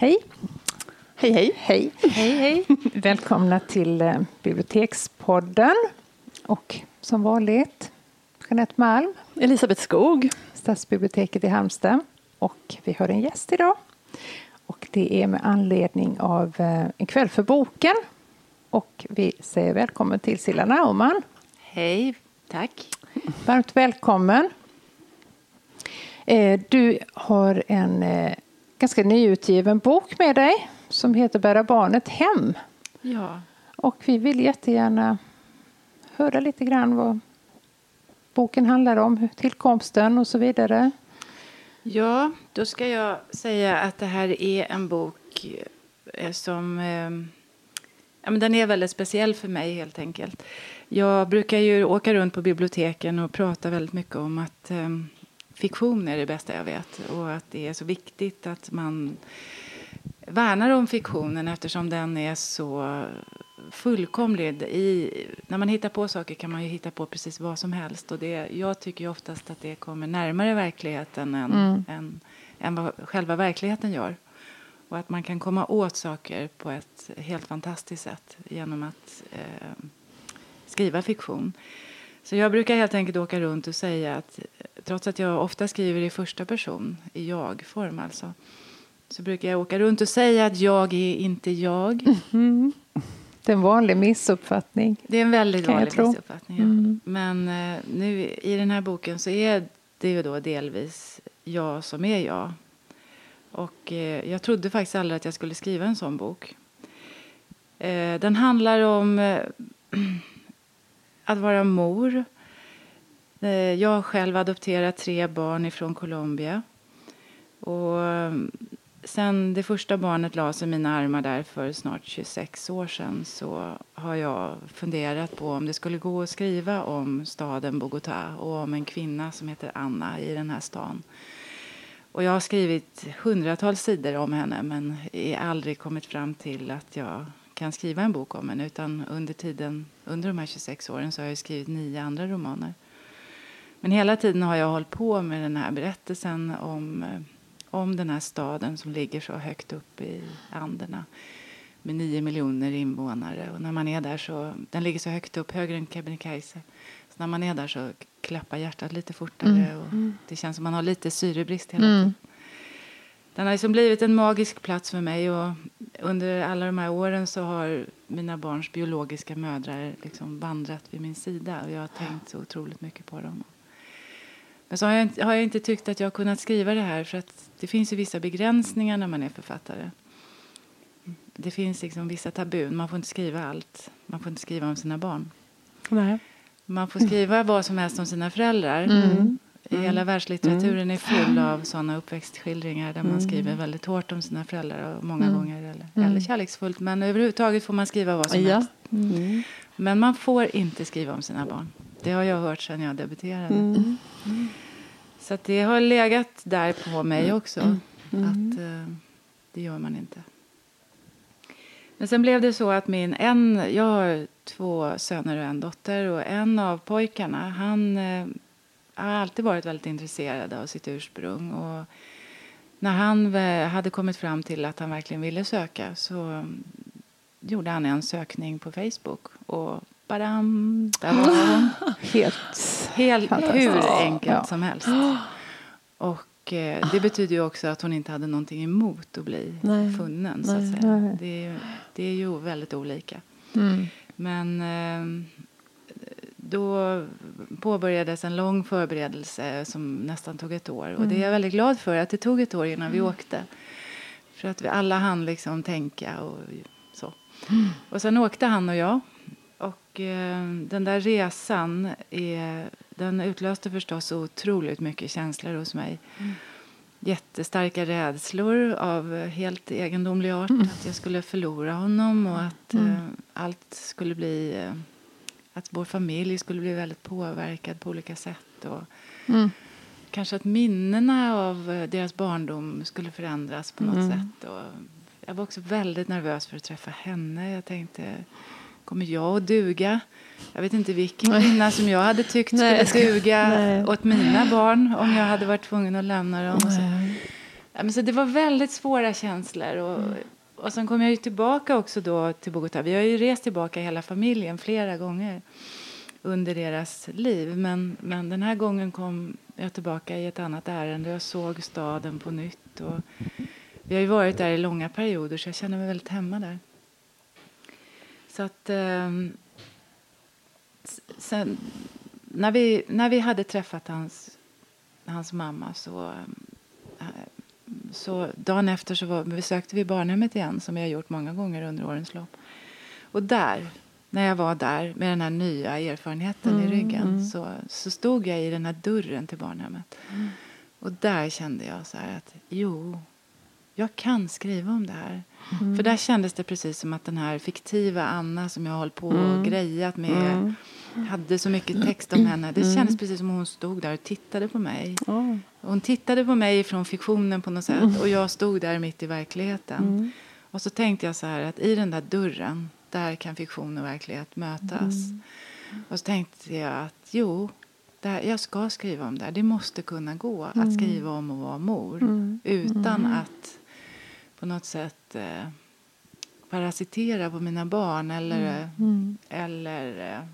Hej! Hej, hej. Hej, hej, hej. Välkomna till eh, Bibliotekspodden. Och som vanligt, Jeanette Malm, Elisabeth Skog. Stadsbiblioteket i Halmstad. Och vi har en gäst idag. Och det är med anledning av eh, En kväll för boken. Och vi säger välkommen till Silla Naumann. Hej, tack. Varmt välkommen. Eh, Du har en eh, ganska nyutgiven bok med dig som heter Bära barnet hem. Ja. Och vi vill jättegärna höra lite grann vad boken handlar om, tillkomsten och så vidare. ja, då ska jag säga att det här är en bok eh, som... Eh, ja, men den är väldigt speciell för mig, helt enkelt. Jag brukar ju åka runt på biblioteken och prata väldigt mycket om att eh, fiktion är det bästa jag vet och att det är så viktigt att man värnar om fiktionen eftersom den är så fullkomlig. I, när man hittar på saker kan man ju hitta på precis vad som helst. Och det, jag tycker ju oftast att det kommer närmare verkligheten än, Mm. än, än vad själva verkligheten gör. Och att man kan komma åt saker på ett helt fantastiskt sätt genom att eh, skriva fiktion. Så jag brukar helt enkelt åka runt och säga att eh, trots att jag ofta skriver i första person, i jag-form alltså, så brukar jag åka runt och säga att jag är inte jag. Det är en vanlig missuppfattning. Det är en väldigt vanlig missuppfattning. Ja. Men eh, nu i den här boken så är det ju då delvis jag som är jag. Och eh, jag trodde faktiskt aldrig att jag skulle skriva en sån bok. Eh, den handlar om att vara mor. Eh, jag har själv adopterat tre barn ifrån Colombia. Och eh, sen det första barnet lades i mina armar där för snart 26 år sedan så har jag funderat på om det skulle gå att skriva om staden Bogotá och om en kvinna som heter Anna i den här stan. Och jag har skrivit hundratals sidor om henne men är aldrig kommit fram till att jag kan skriva en bok om henne utan under tiden, under de här 26 åren så har jag skrivit nio andra romaner. Men hela tiden har jag hållit på med den här berättelsen om, eh, om den här staden som ligger så högt upp i Anderna med nio miljoner invånare. Och när man är där så, den ligger så högt upp, högre än Kebnekaise. Så när man är där så klappar hjärtat lite fortare och det känns som man har lite syrebrist hela tiden. Den har liksom blivit en magisk plats för mig och under alla de här åren så har mina barns biologiska mödrar liksom vandrat vid min sida och jag har tänkt så otroligt mycket på dem. Men så har jag, inte, har jag inte tyckt att jag har kunnat skriva det här för att det finns ju vissa begränsningar när man är författare. Det finns liksom vissa tabun, man får inte skriva allt. Man får inte skriva om sina barn. Nej. Man får skriva vad som helst om sina föräldrar. Hela världslitteraturen är full av sådana uppväxtskildringar där man skriver väldigt hårt om sina föräldrar och många gånger eller, eller kärleksfullt. Men överhuvudtaget får man skriva vad som Ja. helst. Men man får inte skriva om sina barn. Det har jag hört sedan jag debuterade. Så att det har legat där på mig också. Att eh, det gör man inte. Men sen blev det så att min en, jag har två söner och en dotter och en av pojkarna han eh, har alltid varit väldigt intresserad av sitt ursprung. Och när han hade kommit fram till att han verkligen ville söka så mm, gjorde han en sökning på Facebook och badam, där var hon. Helt Helt hur enkelt Ja. som helst. Och eh, det betyder ju också att hon inte hade någonting emot att bli Nej. funnen. Så att Nej. säga. Nej. Det, är, ju- det är ju väldigt olika. Mm. Men eh, då påbörjades en lång förberedelse som nästan tog ett år. Och det är jag väldigt glad för att det tog ett år innan vi åkte. För att vi alla hann liksom tänka och så. Och sen åkte han och jag. Och eh, den där resan är, den utlöste förstås otroligt mycket känslor hos mig. Jättestarka rädslor av helt egendomlig art. Att jag skulle förlora honom och att eh, allt skulle bli... Eh, att vår familj skulle bli väldigt påverkad på olika sätt. Och Mm. Kanske att minnena av eh, deras barndom skulle förändras på något sätt. Och jag var också väldigt nervös för att träffa henne. Jag tänkte, kommer jag att duga? Jag vet inte vilken kvinna som jag hade tyckt Nej, skulle duga nej. åt mina barn om jag hade varit tvungen att lämna dem. Så. men så det var väldigt svåra känslor. Och, och sen kom jag ju tillbaka också då till Bogotá. Vi har ju rest tillbaka hela familjen flera gånger under deras liv. Men, men den här gången kom jag tillbaka i ett annat ärende. Jag såg staden på nytt. Och vi har ju varit där i långa perioder så jag känner mig väldigt hemma där. Så att... Eh, sen, när, vi, när vi hade träffat hans, hans mamma så, eh, så dagen efter så var, besökte vi barnhemmet igen som har gjort många gånger under årens lopp. Och där, när jag var där med den här nya erfarenheten mm, i ryggen mm. så, så stod jag i den här dörren till barnhemmet. Mm. Och där kände jag så att jo, jag kan skriva om det här. Mm. För där kändes det precis som att den här fiktiva Anna som jag hållit på och mm. grejat med mm. hade så mycket text om henne. Det mm. kändes precis som hon stod där och tittade på mig. Oh. Hon tittade på mig från fiktionen på något sätt och jag stod där mitt i verkligheten. Och så tänkte jag så här att i den där dörren, där kan fiktion och verklighet mötas. Och så tänkte jag att jo, här, jag ska skriva om det här. Det måste kunna gå att skriva om att vara mor utan att på något sätt eh, parasitera på mina barn eller, mm. mm. eller eh,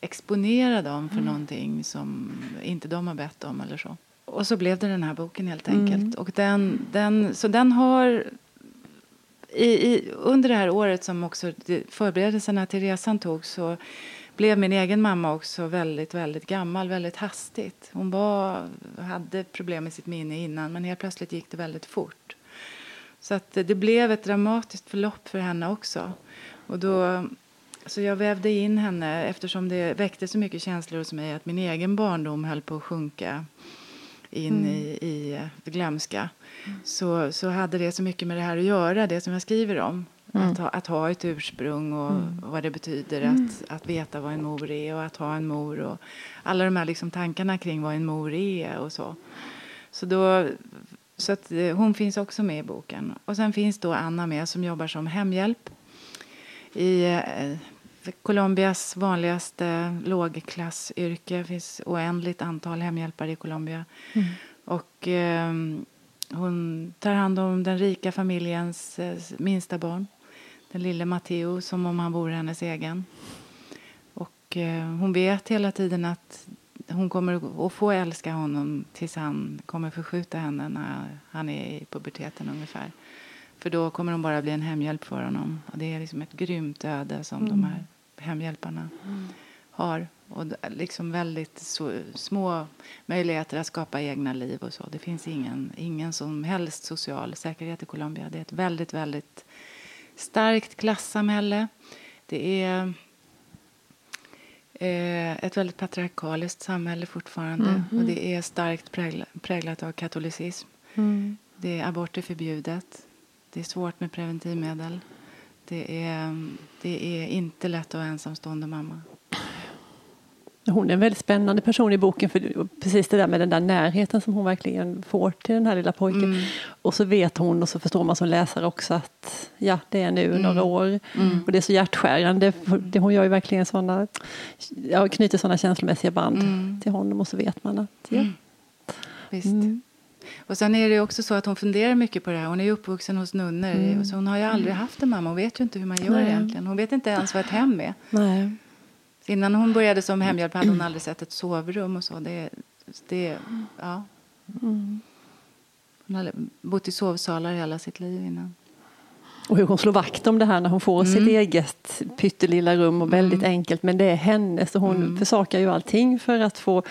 exponera dem för mm. någonting som inte de har bett om eller så. Och så blev det den här boken helt enkelt. Mm. Och den, den, så den har i, i, under det här året som också förberedelserna till resan tog så blev min egen mamma också väldigt, väldigt gammal, väldigt hastigt. Hon var, hade problem med sitt minne innan men helt plötsligt gick det väldigt fort. Så att det blev ett dramatiskt förlopp för henne också. Och då, så jag vävde in henne eftersom det väckte så mycket känslor hos mig att min egen barndom höll på att sjunka in mm. i, i glömska. Mm. Så, så hade det så mycket med det här att göra, det som jag skriver om. Mm. Att, ha, att ha ett ursprung och, och mm. vad det betyder att, mm. att veta vad en mor är och att ha en mor och alla de här liksom tankarna kring vad en mor är och så. Så då så att, eh, hon finns också med i boken. Och sen finns då Anna med som jobbar som hemhjälp i eh, Colombias vanligaste lågklassyrke. Det finns oändligt antal hemhjälpare i Colombia. Mm. Och eh, hon tar hand om den rika familjens eh, minsta barn. Den lille Matteo som om han vore hennes egen. Och eh, hon vet hela tiden att hon kommer att få älska honom tills han kommer förskjuta henne när han är i puberteten ungefär. För då kommer hon bara bli en hemhjälp för honom. Och det är liksom ett grymt öde som mm. de här hemhjälparna mm. har. Och liksom väldigt så, små möjligheter att skapa egna liv och så. Det finns ingen, ingen som helst social säkerhet i Colombia. Det är ett väldigt, väldigt starkt klassamhälle. Det är eh, ett väldigt patriarkaliskt samhälle fortfarande. Mm. Och det är starkt prägla, präglat av katolicism. Mm. Det är abort är förbjudet. Det är svårt med preventivmedel. Det är, det är inte lätt att vara ensamstående mamma. Hon är en väldigt spännande person i boken för precis det där med den där närheten som hon verkligen får till den här lilla pojken. Mm. Och så vet hon och så förstår man som läsare också att ja, det är nu mm. några år. Mm. Och det är så hjärtskärande. Hon gör ju verkligen såna, ja, knyter sådana känslomässiga band mm. till honom och så vet man att ja. Mm. Visst. Mm. Och sen är det också så att hon funderar mycket på det här. Hon är uppvuxen hos nunnor. Mm. Så hon har ju aldrig haft en mamma. Hon vet ju inte hur man gör Nej. egentligen. Hon vet inte ens vad ett hem är. Nej. Innan hon började som hemhjälp hade hon aldrig sett ett sovrum och så. Det, det, ja. Mm. Hon hade bott i sovsalar hela sitt liv innan. Och hur hon slår vakt om det här när hon får mm. sitt eget pyttelilla rum och väldigt mm. enkelt men det är hennes och hon mm. försakar ju allting för att få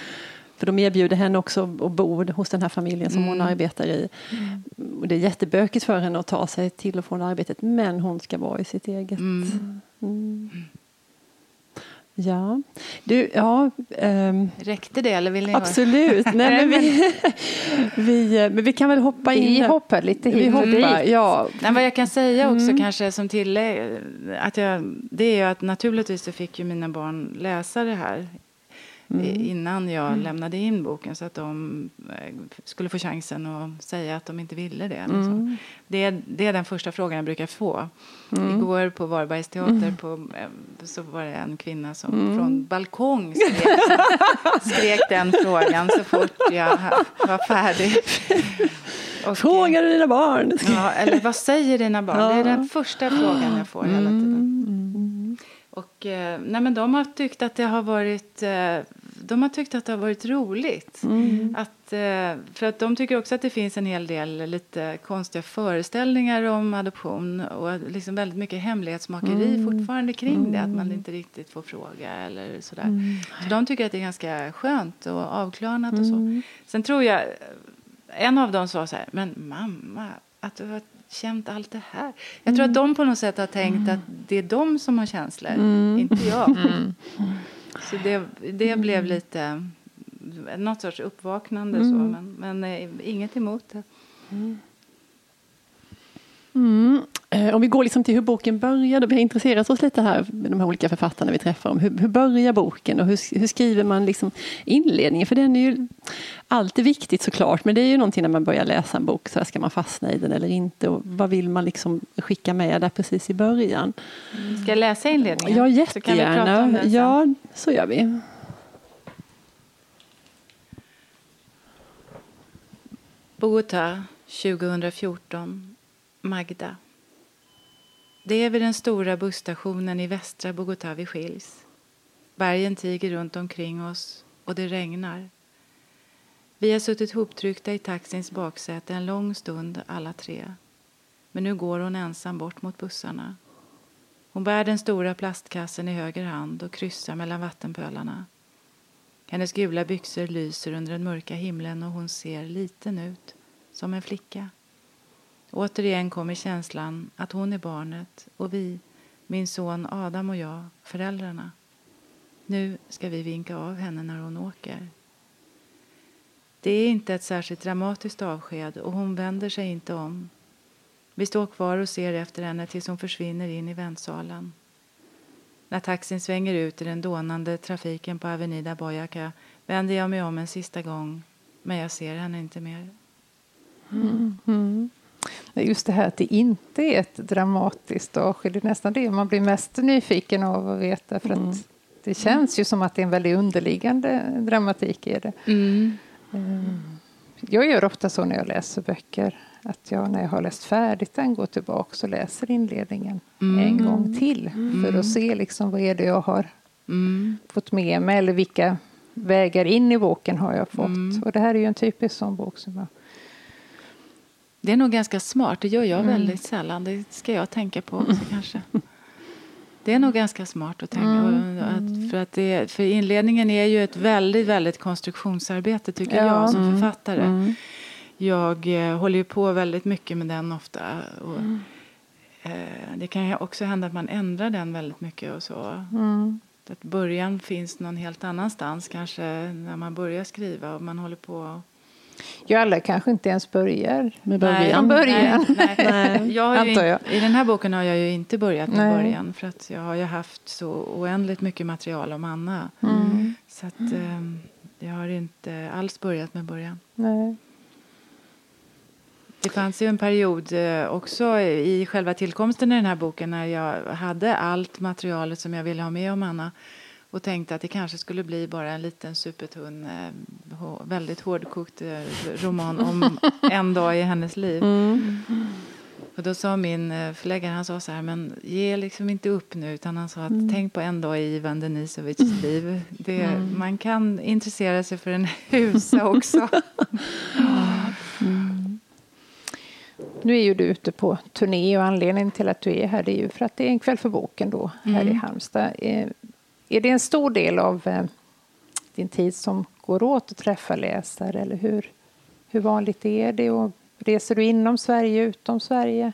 för de erbjuder henne också att bo hos den här familjen som hon mm. arbetar i. Mm. Och det är jättebökigt för henne att ta sig till och från arbetet men hon ska vara i sitt eget. Mm. Ja, du, ja. Um, Räckte det eller vill ni Absolut. Nej, men vi, vi, men vi kan väl hoppa in. Vi hoppar lite hit vi hoppar, ja. Nej, vad jag kan säga också mm. kanske som tillägg, att jag, det är ju att naturligtvis så fick ju mina barn läsa det här mm. innan jag mm. lämnade in boken så att de eh, skulle få chansen att säga att de inte ville det. Liksom. Mm. Det, det, är den första frågan jag brukar få. Mm. Igår på Varbergs teater mm. på, eh, så var det en kvinna som mm. från balkong skrek, skrek den frågan så fort jag var färdig. Och, Frågar du dina barn? Ja, eller vad säger dina barn? Det är den första frågan jag får hela tiden. Och, eh, nej, men de har tyckt att det har varit eh, de har tyckt att det har varit roligt. Mm. Att, eh, för att de tycker också att det finns en hel del lite konstiga föreställningar om adoption och liksom väldigt mycket hemlighetsmakeri Mm. fortfarande kring det. Att man inte riktigt får fråga eller sådär. Så de tycker att det är ganska skönt och avklarnat och så. Sen tror jag, en av dem sa så här, men mamma, att du har känt allt det här. Jag tror att de på något sätt har tänkt att det är de som har känslor, inte jag. Så det, det blev lite något sorts uppvaknande så, men, men eh, inget emot det. Mm. Eh, Om vi går liksom till hur boken började, vi har intresserat oss lite här med de här olika författarna vi träffar om hur, hur börjar boken och hur, hur skriver man liksom inledningen? För den är ju alltid viktigt såklart, men det är ju någonting när man börjar läsa en bok, så här, ska man fastna i den eller inte och vad vill man liksom skicka med där precis i början? Ska jag läsa inledningen? Ja, Så kan vi prata om jättegärna. den sen. Ja, så gör vi. Bogotá 2014. Magda. Det är vid den stora busstationen i västra Bogotá vi skiljs. Bergen tiger runt omkring oss och det regnar. Vi har suttit hoptryckta i taxins baksäte en lång stund alla tre. Men nu går hon ensam bort mot bussarna. Hon bär den stora plastkassen i höger hand och kryssar mellan vattenpölarna. Hennes gula byxor lyser under den mörka himlen och hon ser liten ut, som en flicka. Återigen kommer känslan att hon är barnet och vi, min son Adam och jag, föräldrarna. Nu ska vi vinka av henne när hon åker. Det är inte ett särskilt dramatiskt avsked och hon vänder sig inte om. Vi står kvar och ser efter henne tills hon försvinner in i väntsalen. När taxin svänger ut i den dånande trafiken på Avenida Boyaca vänder jag mig om en sista gång, men jag ser henne inte mer. Mm, mm. Just det här att det inte är ett dramatiskt avsked, det är nästan det man blir mest nyfiken av att veta. För att det känns ju som att det är en väldigt underliggande dramatik i det. Eh, Jag gör ofta så när jag läser böcker, att jag när jag har läst färdigt den går tillbaka och läser inledningen en gång till. För att se liksom vad är det jag har Mm. fått med mig eller vilka vägar in i boken har jag fått. Och det här är ju en typisk sån bok som jag Det är nog ganska smart. Det gör jag väldigt sällan. Det ska jag tänka på också kanske. Det är nog ganska smart att tänka att, för att det, För inledningen är ju ett väldigt, väldigt konstruktionsarbete tycker Ja. jag som författare. Jag eh, håller ju på väldigt mycket med den ofta. Och, eh, det kan ju också hända att man ändrar den väldigt mycket och så. Att början finns någon helt annanstans kanske när man börjar skriva och man håller på ju alla kanske inte ens börjar Med Nej, början. från början. Nej, nej. Jag har ju I den här boken har jag ju inte börjat med Nej. början för att jag har ju haft så oändligt mycket material om Anna. Mm. Så att ehm, jag har inte alls börjat med början. Nej. Det fanns ju en period eh, också i själva tillkomsten i den här boken när jag hade allt materialet som jag ville ha med om Anna och tänkte att det kanske skulle bli bara en liten supertunn, eh, väldigt hårdkokt eh, roman om en dag i hennes liv. Och då sa min eh, förläggare, han sa så här, men ge liksom inte upp nu, utan han sa att tänk på en dag i Ivan Denisovics liv. Det, Man kan intressera sig för en husa också. Nu är ju du ute på turné och anledningen till att du är här är ju för att det är en kväll för boken då här i Halmstad. Är det en stor del av eh, din tid som går åt att träffa läsare eller hur, hur vanligt är det? Och reser du inom Sverige, utom Sverige?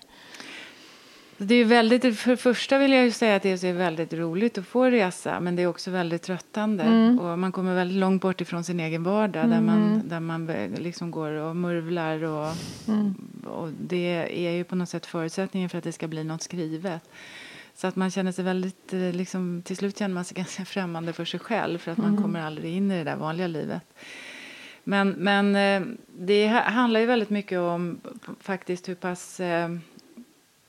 Det är väldigt, för det första vill jag ju säga att det är väldigt roligt att få resa men det är också väldigt tröttande. Och man kommer väldigt långt bort ifrån sin egen vardag där man, där man liksom går och murvlar. Och, och det är ju på något sätt förutsättningen för att det ska bli något skrivet. Så att man känner sig väldigt, eh, liksom, till slut känner man sig ganska främmande för sig själv för att man kommer aldrig in i det där vanliga livet. Men, men eh, det ha- handlar ju väldigt mycket om faktiskt hur pass eh,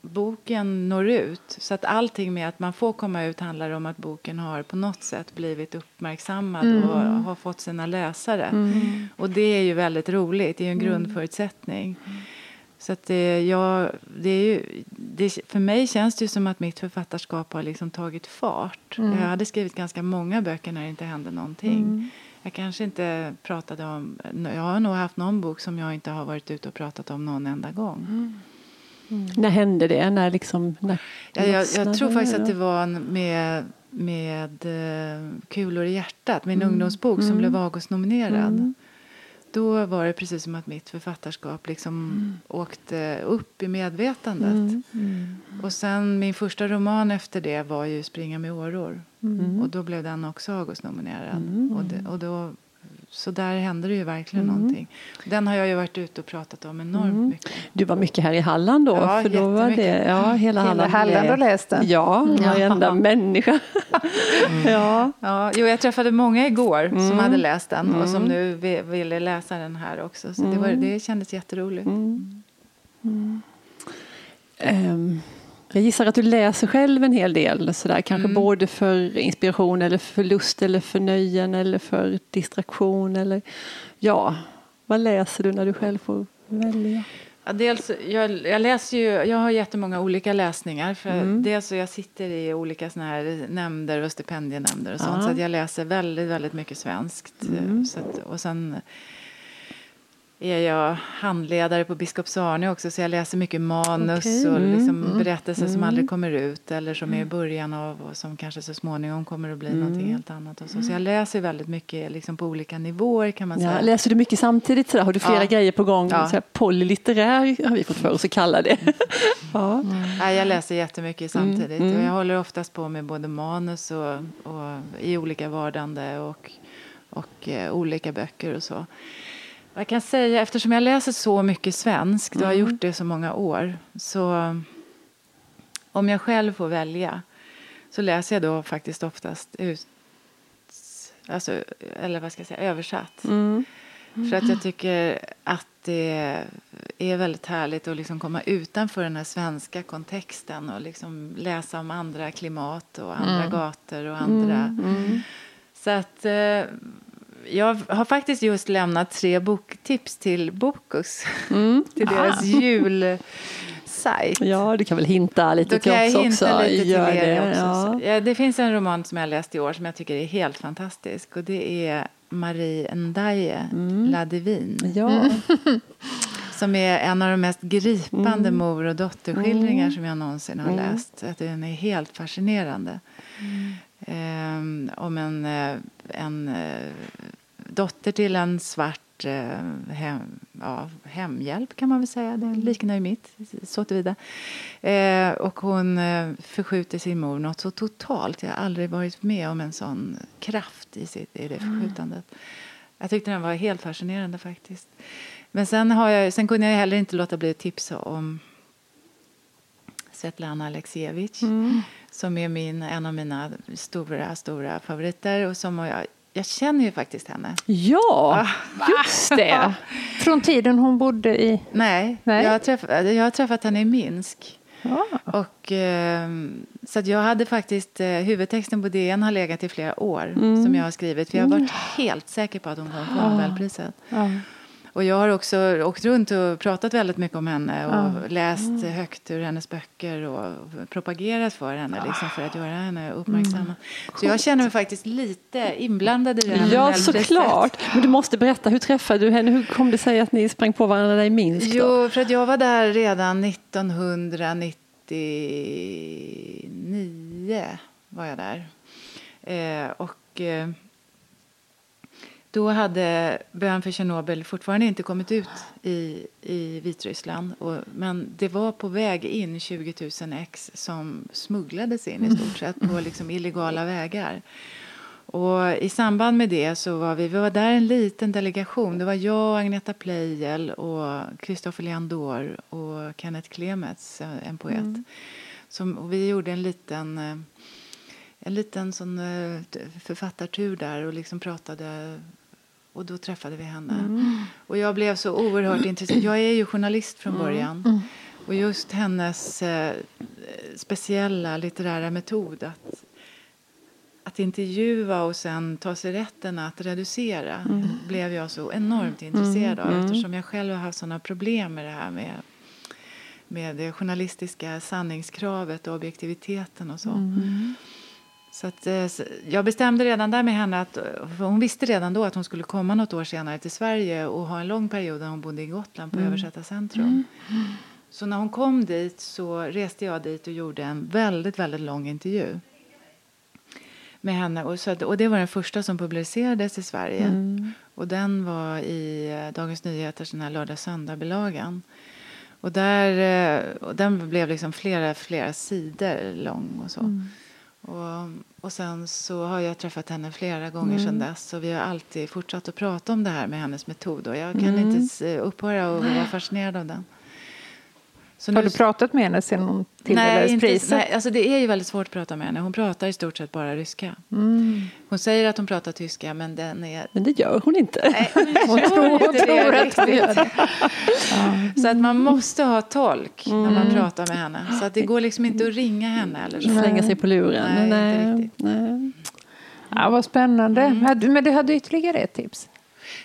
boken når ut. Så att allting med att man får komma ut handlar om att boken har på något sätt blivit uppmärksammad Mm. och har fått sina läsare. Och det är ju väldigt roligt, det är en grundförutsättning. Så att det, jag, det är ju, det, för mig känns det ju som att mitt författarskap har liksom tagit fart. Mm. Jag hade skrivit ganska många böcker när det inte hände någonting. Jag kanske inte pratade om... Jag har nog haft någon bok som jag inte har varit ute och pratat om någon enda gång. När hände det? När liksom, när Jag, jag, jag tror faktiskt att det då? var med, med eh, Kulor i hjärtat, min Mm. ungdomsbok som blev Augustnominerad. Då var det precis som att mitt författarskap liksom Mm. åkte upp i medvetandet. Och sen min första roman efter det var ju Springa med åror. Mm. Och då blev den också Augustnominerad. Och det, och då, så där hände det ju verkligen någonting. Den har jag ju varit ute och pratat om enormt mycket. Du var mycket här i Halland då? Ja, för då var det, ja, hela Hela Halland. Halland har läst den. Ja, varenda människa. ja. Ja, jo, jag träffade många igår Mm. som hade läst den och som nu vi- ville läsa den här också. Så det, var, Mm. det kändes jätteroligt. Ehm, jag gissar att du läser själv en hel del, sådär, kanske Mm. både för inspiration eller för lust eller för nöjen eller för distraktion. Eller, ja, vad läser du när du själv får välja? Ja, dels, jag, jag, läser ju, jag har jättemånga olika läsningar. För Mm. Dels så jag sitter i olika såna här nämnder och stipendienämnder och sånt. Ja. Så jag läser väldigt, väldigt mycket svenskt. Mm. Så att, och sen är jag handledare på Biskops Arne också. Så jag läser mycket manus Okej. och Mm, liksom mm, berättelser som mm. aldrig kommer ut. Eller som är i början av och som kanske så småningom kommer att bli någonting helt annat. Och så. så jag läser väldigt mycket liksom på olika nivåer kan man Ja, säga. läser du mycket samtidigt? Sådär? Har du flera Ja. grejer på gång? Ja. Sådär, polylitterär har vi fått för oss att kalla det. ja. Ja, jag läser jättemycket samtidigt. mm. Och jag håller oftast på med både manus och, och i olika vardande och, och eh, olika böcker och så. Jag kan säga, eftersom jag läser så mycket svenskt och har gjort det så många år så om jag själv får välja så läser jag då faktiskt oftast ut, alltså, eller vad ska jag säga, översatt. Mm. För att jag tycker att det är väldigt härligt att liksom komma utanför den här svenska kontexten och liksom läsa om andra klimat och andra gator och andra. Så att eh, jag har faktiskt just lämnat tre boktips till Bokus. till deras julsajt. ja, du kan väl hinta lite Då till oss hinta också. lite till Gör er det. också. Ja. Ja, det finns en roman som jag läst i år som jag tycker är helt fantastisk. Och det är Marie Ndaye, La Divine. Mm. Ja. Som är en av de mest gripande Mm. mor och dotterskildringar som jag någonsin har läst. Att den är helt fascinerande. Mm. Ehm, om en, eh, en eh, dotter till en svart eh, hem, ja, hemhjälp kan man väl säga. Det liknar ju mitt, så tillvida. Eh, och hon eh, förskjuter sin mor något så totalt. Jag har aldrig varit med om en sån kraft i, sitt, i det förskjutandet. Jag tyckte den var helt fascinerande faktiskt. Men sen, har jag, sen kunde jag heller inte låta bli att tipsa om Svetlana Aleksijevitj som är min, en av mina stora, stora favoriter. Och som jag, jag känner ju faktiskt henne. ja, just det. Från tiden hon bodde i... Nej, Nej. Jag, har träffat, jag har träffat henne i Minsk. Ja. Och, eh, så jag hade faktiskt, eh, huvudtexten på DN har legat i flera år som jag har skrivit. För jag har varit helt säker på att hon kommer få Nobelpriset. Ja. Och jag har också åkt runt och pratat väldigt mycket om henne och läst högt ur hennes böcker och propagerat för henne liksom, för att göra henne uppmärksammad. Så jag känner mig faktiskt lite inblandad i det här Ja, såklart. Men du måste berätta, hur träffade du henne? Hur kom det sig att ni sprang på varandra i Minsk? Då? Jo, för att jag var där redan 1999 var jag där. Eh, och eh, då hade Bön för Tjernobyl fortfarande inte kommit ut i, i Vitryssland. Och, men det var på väg in 20 000 ex som smugglades in i stort sett på liksom illegala vägar. Och I samband med det så var vi, vi var där en liten delegation. Det var jag, Agneta Pleijel och Christopher Leandor och Kenneth Klemets, eh, en poet. Som, och vi gjorde en liten, eh, en liten sån eh, författartur där och liksom pratade och då träffade vi henne. Och jag blev så oerhört intresserad. Jag är ju journalist från början. Och just hennes eh, speciella litterära metod att, att intervjua och sen ta sig rätten att reducera Mm. blev jag så enormt intresserad av eftersom jag själv har haft sådana problem med det här med med det journalistiska sanningskravet och objektiviteten och så. Mm. Så att, eh, jag bestämde redan där med henne att hon visste redan då att hon skulle komma något år senare till Sverige och ha en lång period där hon bodde i Gotland på Översättarcentrum. Så när hon kom dit så reste jag dit och gjorde en väldigt, väldigt lång intervju med henne. Och, så, och det var den första som publicerades i Sverige. Och den var i eh, Dagens Nyheters den här lördag-söndag-bilagan. Och där, eh, och den blev liksom flera, flera sidor lång och så. Och, och sen så har jag träffat henne flera gånger sedan dess. Och vi har alltid fortsatt att prata om det här med hennes metod. Och jag kan inte s- upphöra att vara fascinerad av den. Så Har nu- du pratat med henne sen hon Nej, tilldelades inte, priset? nej, alltså det är ju väldigt svårt att prata med henne. Hon pratar i stort sett bara ryska. Mm. Hon säger att hon pratar tyska, men den är... Men det gör hon inte. Nej, Hon tror, hon tror att hon gör det. Så att man måste ha tolk när man Mm. pratar med henne. Så att det går liksom inte att ringa henne eller så. Slänga sig på luren. Nej, inte riktigt. nej. Ja, vad spännande. Hade- Men du hade ytterligare ett tips?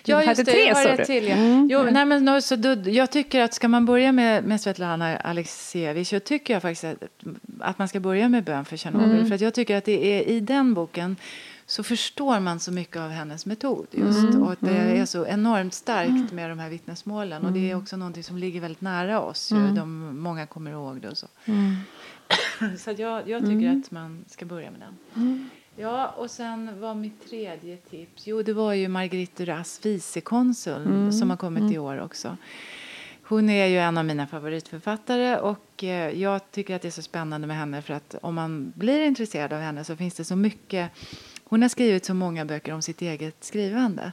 Ja, just det. tre, jag har ett till. Ja. Jo, nej, men, så då, jag tycker att ska man börja med, med Svetlana Alexievich så tycker jag faktiskt att, att man ska börja med Bön för Tjernobyl. För att jag tycker att det är i den boken så förstår man så mycket av hennes metod just. Och att det är så enormt starkt med de här vittnesmålen. Och det är också någonting som ligger väldigt nära oss. Ju. De, många kommer ihåg det och så. så jag, jag tycker att man ska börja med den. Ja, och sen var mitt tredje tips, jo det var ju Marguerite Duras, vicekonsul, som har kommit i år också. Hon är ju en av mina favoritförfattare och eh, jag tycker att det är så spännande med henne för att om man blir intresserad av henne så finns det så mycket hon har skrivit så många böcker om sitt eget skrivande.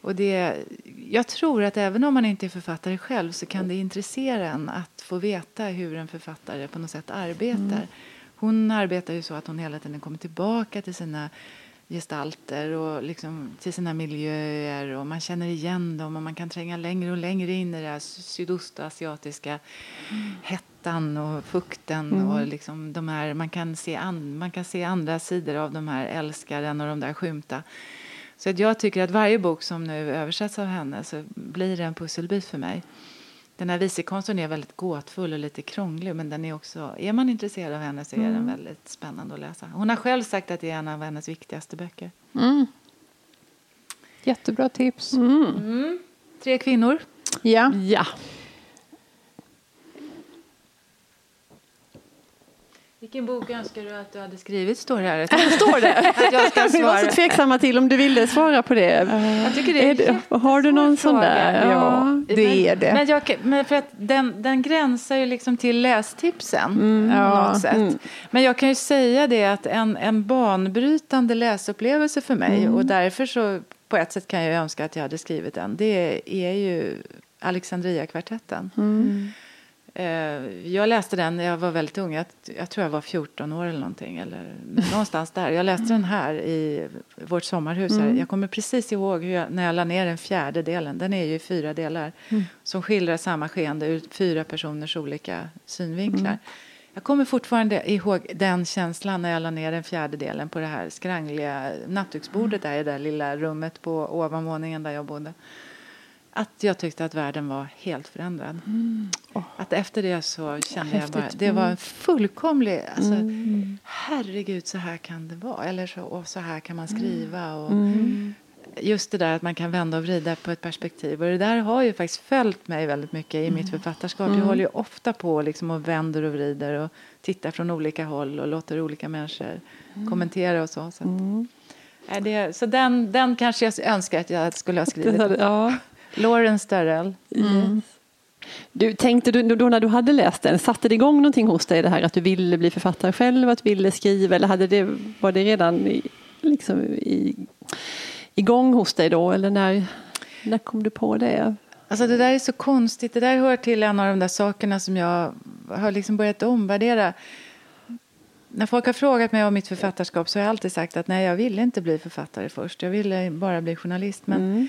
Och det, jag tror att även om man inte är författare själv så kan det intressera en att få veta hur en författare på något sätt arbetar. Hon arbetar ju så att hon hela tiden kommer tillbaka till sina gestalter och liksom till sina miljöer och man känner igen dem och man kan tränga längre och längre in i här sydostasiatiska hettan och fukten och liksom de här, man kan, se an, man kan se andra sidor av de här älskaren och de där skymta. Så att jag tycker att varje bok som nu översätts av henne så blir det en pusselbit för mig. Den här vicekonsten är väldigt gåtfull och lite krånglig men den är också, är man intresserad av henne så är den väldigt spännande att läsa. Hon har själv sagt att det är en av hennes viktigaste böcker. Mm. Jättebra tips. Mm. Tre kvinnor. Ja. Ja. Vilken bok önskar du att du hade skrivit står det här. Står det? Att jag ska Vi var så svara. tveksamma till om du ville svara på det. Jag tycker det är, Är det- har du någon sån där? Ja, det är det. Men, jag, men för att den, den gränsar ju liksom till lästipsen på Ja, något sätt. Men jag kan ju säga det att en, en banbrytande läsupplevelse för mig och därför så på ett sätt kan jag önska att jag hade skrivit den. Det är ju Alexandria-kvartetten. Eh, Jag läste den när jag var väldigt ung. Jag, jag tror jag var 14 år eller någonting. Eller någonstans där. Jag läste den här i vårt sommarhus. Här. Jag kommer precis ihåg jag, när jag la ner den fjärde delen. Den är ju i fyra delar. Som skildrar samma skeende ur fyra personers olika synvinklar. Jag kommer fortfarande ihåg den känslan när jag la ner den fjärde delen på det här skrangliga nattduksbordet där i det där lilla rummet på ovanvåningen där jag bodde. Att jag tyckte att världen var helt förändrad. Att efter det så kände jag bara, Häftigt. det var en fullkomlig, alltså, herregud så här kan det vara. Eller så, och så här kan man skriva. Och Just det där att man kan vända och vrida på ett perspektiv. Och det där har ju faktiskt följt mig väldigt mycket i mitt författarskap. Jag håller ju ofta på liksom och vänder och vrider och tittar från olika håll och låter olika människor kommentera och så. Så, att, Nej, det, så den, den kanske jag önskar att jag skulle ha skrivit. Ja. Lawrence Darrell. Du, tänkte du då när du hade läst den, satte det igång någonting hos dig det här att du ville bli författare själv, att du ville skriva eller hade det, var det redan i, liksom i, igång hos dig då eller när, när kom du på det? Alltså det där är så konstigt. Det där hör till en av de där sakerna som jag har liksom börjat omvärdera. När folk har frågat mig om mitt författarskap så har jag alltid sagt att nej, jag ville inte bli författare först. Jag ville bara bli journalist. Men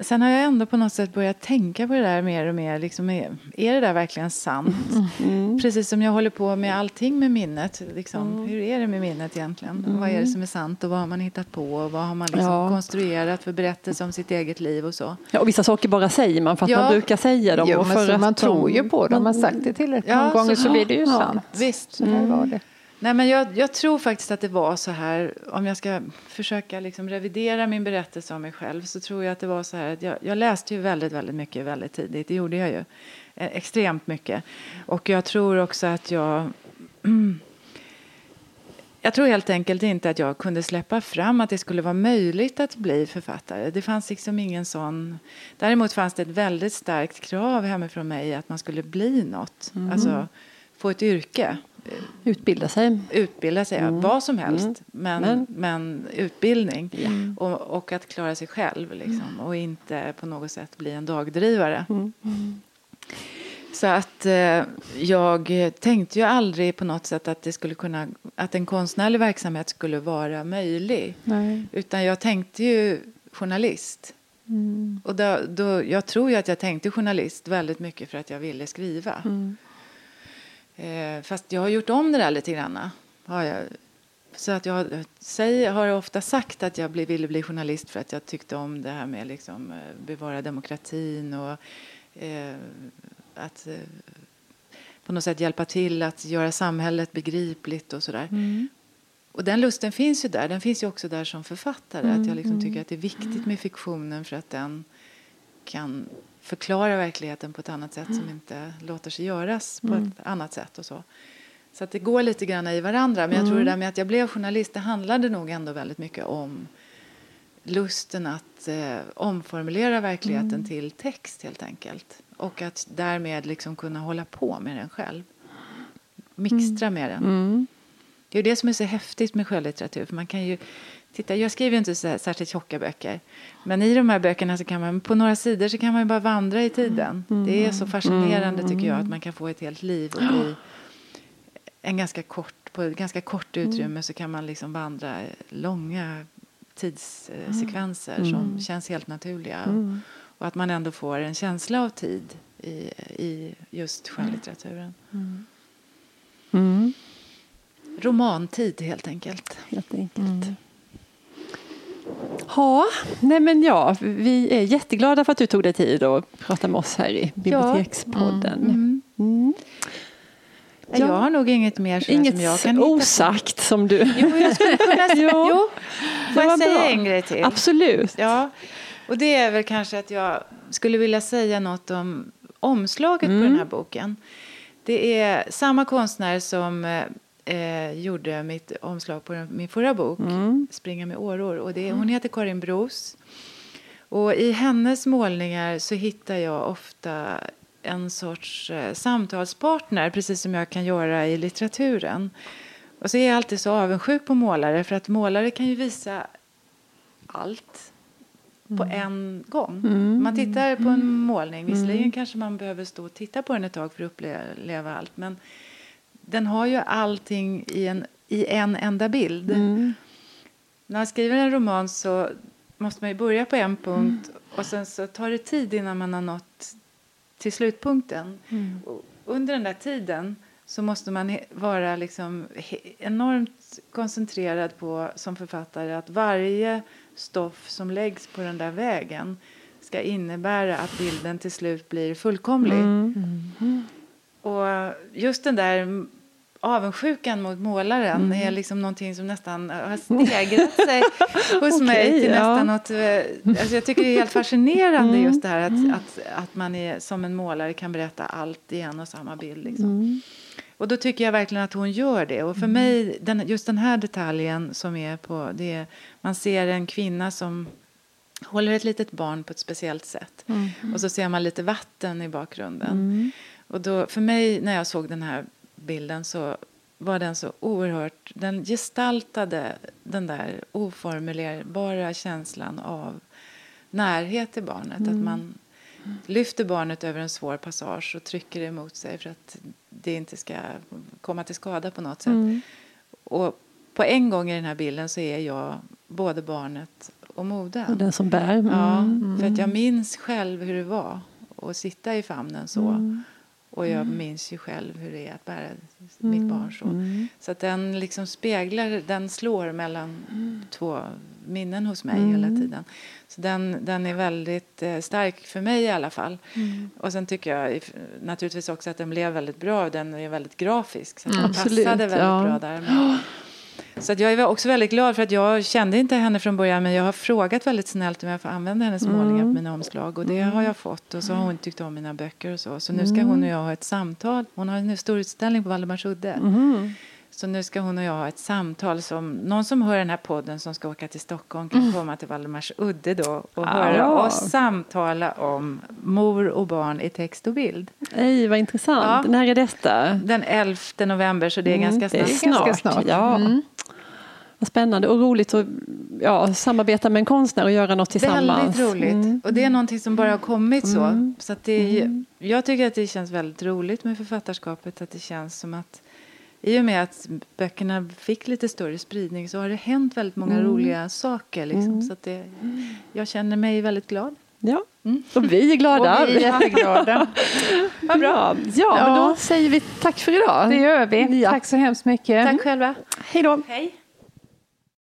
sen har jag ändå på något sätt börjat tänka på det där mer och mer. Liksom, är, är det där verkligen sant? Mm. Precis som jag håller på med allting med minnet. Liksom, Mm. Hur är det med minnet egentligen? Vad är det som är sant och vad har man hittat på? Och vad har man liksom Ja. konstruerat för berättelser om sitt eget liv och så? Ja, och vissa saker bara säger man för att Ja. man brukar säga dem. Jo, och för så att man tror ju på det. Om man sagt det tillräckligt Ja, många gånger så- så blir det ju ja, sant. Visst. Så var det. Nej, men jag, jag tror faktiskt att det var så här, om jag ska försöka liksom revidera min berättelse om mig själv så tror jag att det var så här att jag, jag läste ju väldigt, väldigt mycket väldigt tidigt, det gjorde jag ju. Eh, extremt mycket. Och jag tror också att jag Jag tror helt enkelt inte att jag kunde släppa fram att det skulle vara möjligt att bli författare. Det fanns liksom ingen sån... Däremot fanns det ett väldigt starkt krav hemifrån mig att man skulle bli något. Alltså få ett yrke Utbilda sig. utbilda sig, vad som helst, men, Men- men, utbildning. Och, och att klara sig själv liksom, och inte på något sätt bli en dagdrivare. Så att eh, jag tänkte ju aldrig på något sätt att, det skulle kunna, att en konstnärlig verksamhet skulle vara möjlig. Nej. Utan jag tänkte ju journalist. Och då, då, jag tror ju att jag tänkte journalist väldigt mycket för att jag ville skriva. Eh, fast jag har gjort om det där lite grann. Har jag. Så att jag säger, har ofta sagt att jag bli, ville bli journalist för att jag tyckte om det här med liksom, eh, bevara demokratin och eh, att eh, på något sätt hjälpa till att göra samhället begripligt och sådär. Och den lusten finns ju där. Den finns ju också där som författare. Att jag liksom tycker att det är viktigt med fiktionen för att den kan förklara verkligheten på ett annat sätt som inte låter sig göras på ett annat sätt och så. Så att det går lite grann i varandra. Men jag tror det där med att jag blev journalist, det handlade nog ändå väldigt mycket om lusten att eh, omformulera verkligheten till text helt enkelt. Och att därmed liksom kunna hålla på med den själv. Mixtra med den. Mm. Det är det som är så häftigt med skönlitteratur. För man kan ju, titta, jag skriver ju inte så här särskilt tjocka böcker. Men i de här böckerna så kan man på några sidor så kan man bara vandra i tiden. Det är så fascinerande tycker jag att man kan få ett helt liv och bli en ganska kort, på ett ganska kort utrymme så kan man liksom vandra långa tidssekvenser som känns helt naturliga. Och att man ändå får en känsla av tid i, i just skönlitteraturen. Mm. Romantid helt enkelt. Helt enkelt. Ja, nej men ja, vi är jätteglada för att du tog dig tid att prata med oss här i Bibliotekspodden. Mm. Jag har nog inget mer Inget som jag kan hitta på. osagt som du... Jo, jag skulle kunna säga. Jo, jo, får jag säga bra. en grej till? Absolut. Ja, och det är väl kanske att jag skulle vilja säga något om omslaget Mm. på den här boken. Det är samma konstnär som eh, gjorde mitt omslag på den, min förra bok, Mm. Springa med åror. Och det, hon heter Karin Bros. Och i hennes målningar så hittar jag ofta en sorts eh, samtalspartner, precis som jag kan göra i litteraturen. Och så är jag alltid så avundsjuk på målare, för att målare kan ju visa allt på en gång. Man tittar på en målning, visserligen kanske man behöver stå och titta på den ett tag för att uppleva allt, men den har ju allting i en, i en enda bild. När man skriver en roman så måste man ju börja på en punkt och sen så tar det tid innan man har nått till slutpunkten. Och under den där tiden så måste man vara liksom enormt koncentrerad på som författare att varje stoff som läggs på den där vägen ska innebära att bilden till slut blir fullkomlig. Och just den där avundsjukan mot målaren är liksom någonting som nästan har stegrat sig hos mig till ja. nästan något... eh, Alltså jag tycker det är helt fascinerande just det här att, att, att man är, som en målare kan berätta allt i en och samma bild. Liksom. Och då tycker jag verkligen att hon gör det. Och för mig, den, just den här detaljen som är på... Det är, man ser en kvinna som håller ett litet barn på ett speciellt sätt. Och så ser man lite vatten i bakgrunden. Och då, för mig, när jag såg den här bilden så var den så oerhört... Den gestaltade den där oformulerbara känslan av närhet till barnet. Att man lyfter barnet över en svår passage och trycker det emot sig för att det inte ska komma till skada på något sätt. Och på en gång i den här bilden så är jag både barnet och moden. Och den som bär. Mm. Ja, för att jag minns själv hur det var att sitta i famnen så. Mm. Och jag minns ju själv hur det är att bära mitt barn så. Mm. Så att den liksom speglar, den slår mellan två minnen hos mig Mm. hela tiden. Så den, den är väldigt eh, stark för mig i alla fall. Mm. Och sen tycker jag naturligtvis också att den blev väldigt bra. Den är väldigt grafisk så den passade väldigt ja. bra där. Men, så jag är också väldigt glad för att jag kände inte henne från början men jag har frågat väldigt snällt om jag får använda hennes Mm. målningar på mina omslag och det har jag fått och så har hon tyckt om mina böcker och så. Så nu ska Mm. hon och jag ha ett samtal. Hon har en stor utställning på Valdemarsudde. Mhm. Så nu ska hon och jag ha ett samtal som någon som hör den här podden som ska åka till Stockholm kan komma till Valdemarsudde då och Ja. höra oss samtala om mor och barn i text och bild. Ej, vad intressant. Ja. När är detta? Den 11 november så det är Mm, ganska det är snart. ganska snart. Ja. Mm. Vad spännande och roligt att ja, samarbeta med en konstnär och göra något tillsammans. Väldigt roligt. Mm. Och det är någonting som bara har kommit så. Mm. så att det är, ju- Jag tycker att det känns väldigt roligt med författarskapet. Att det känns som att i och med att böckerna fick lite större spridning så har det hänt väldigt många Mm. roliga saker. Liksom. Så att det, jag känner mig väldigt glad. Ja, Mm. och vi är glada. Och vi är jätteglada. Vad bra. Ja, men Ja. då säger vi tack för idag. Det gör vi. Ja. Tack så hemskt mycket. Tack själva. Hej då.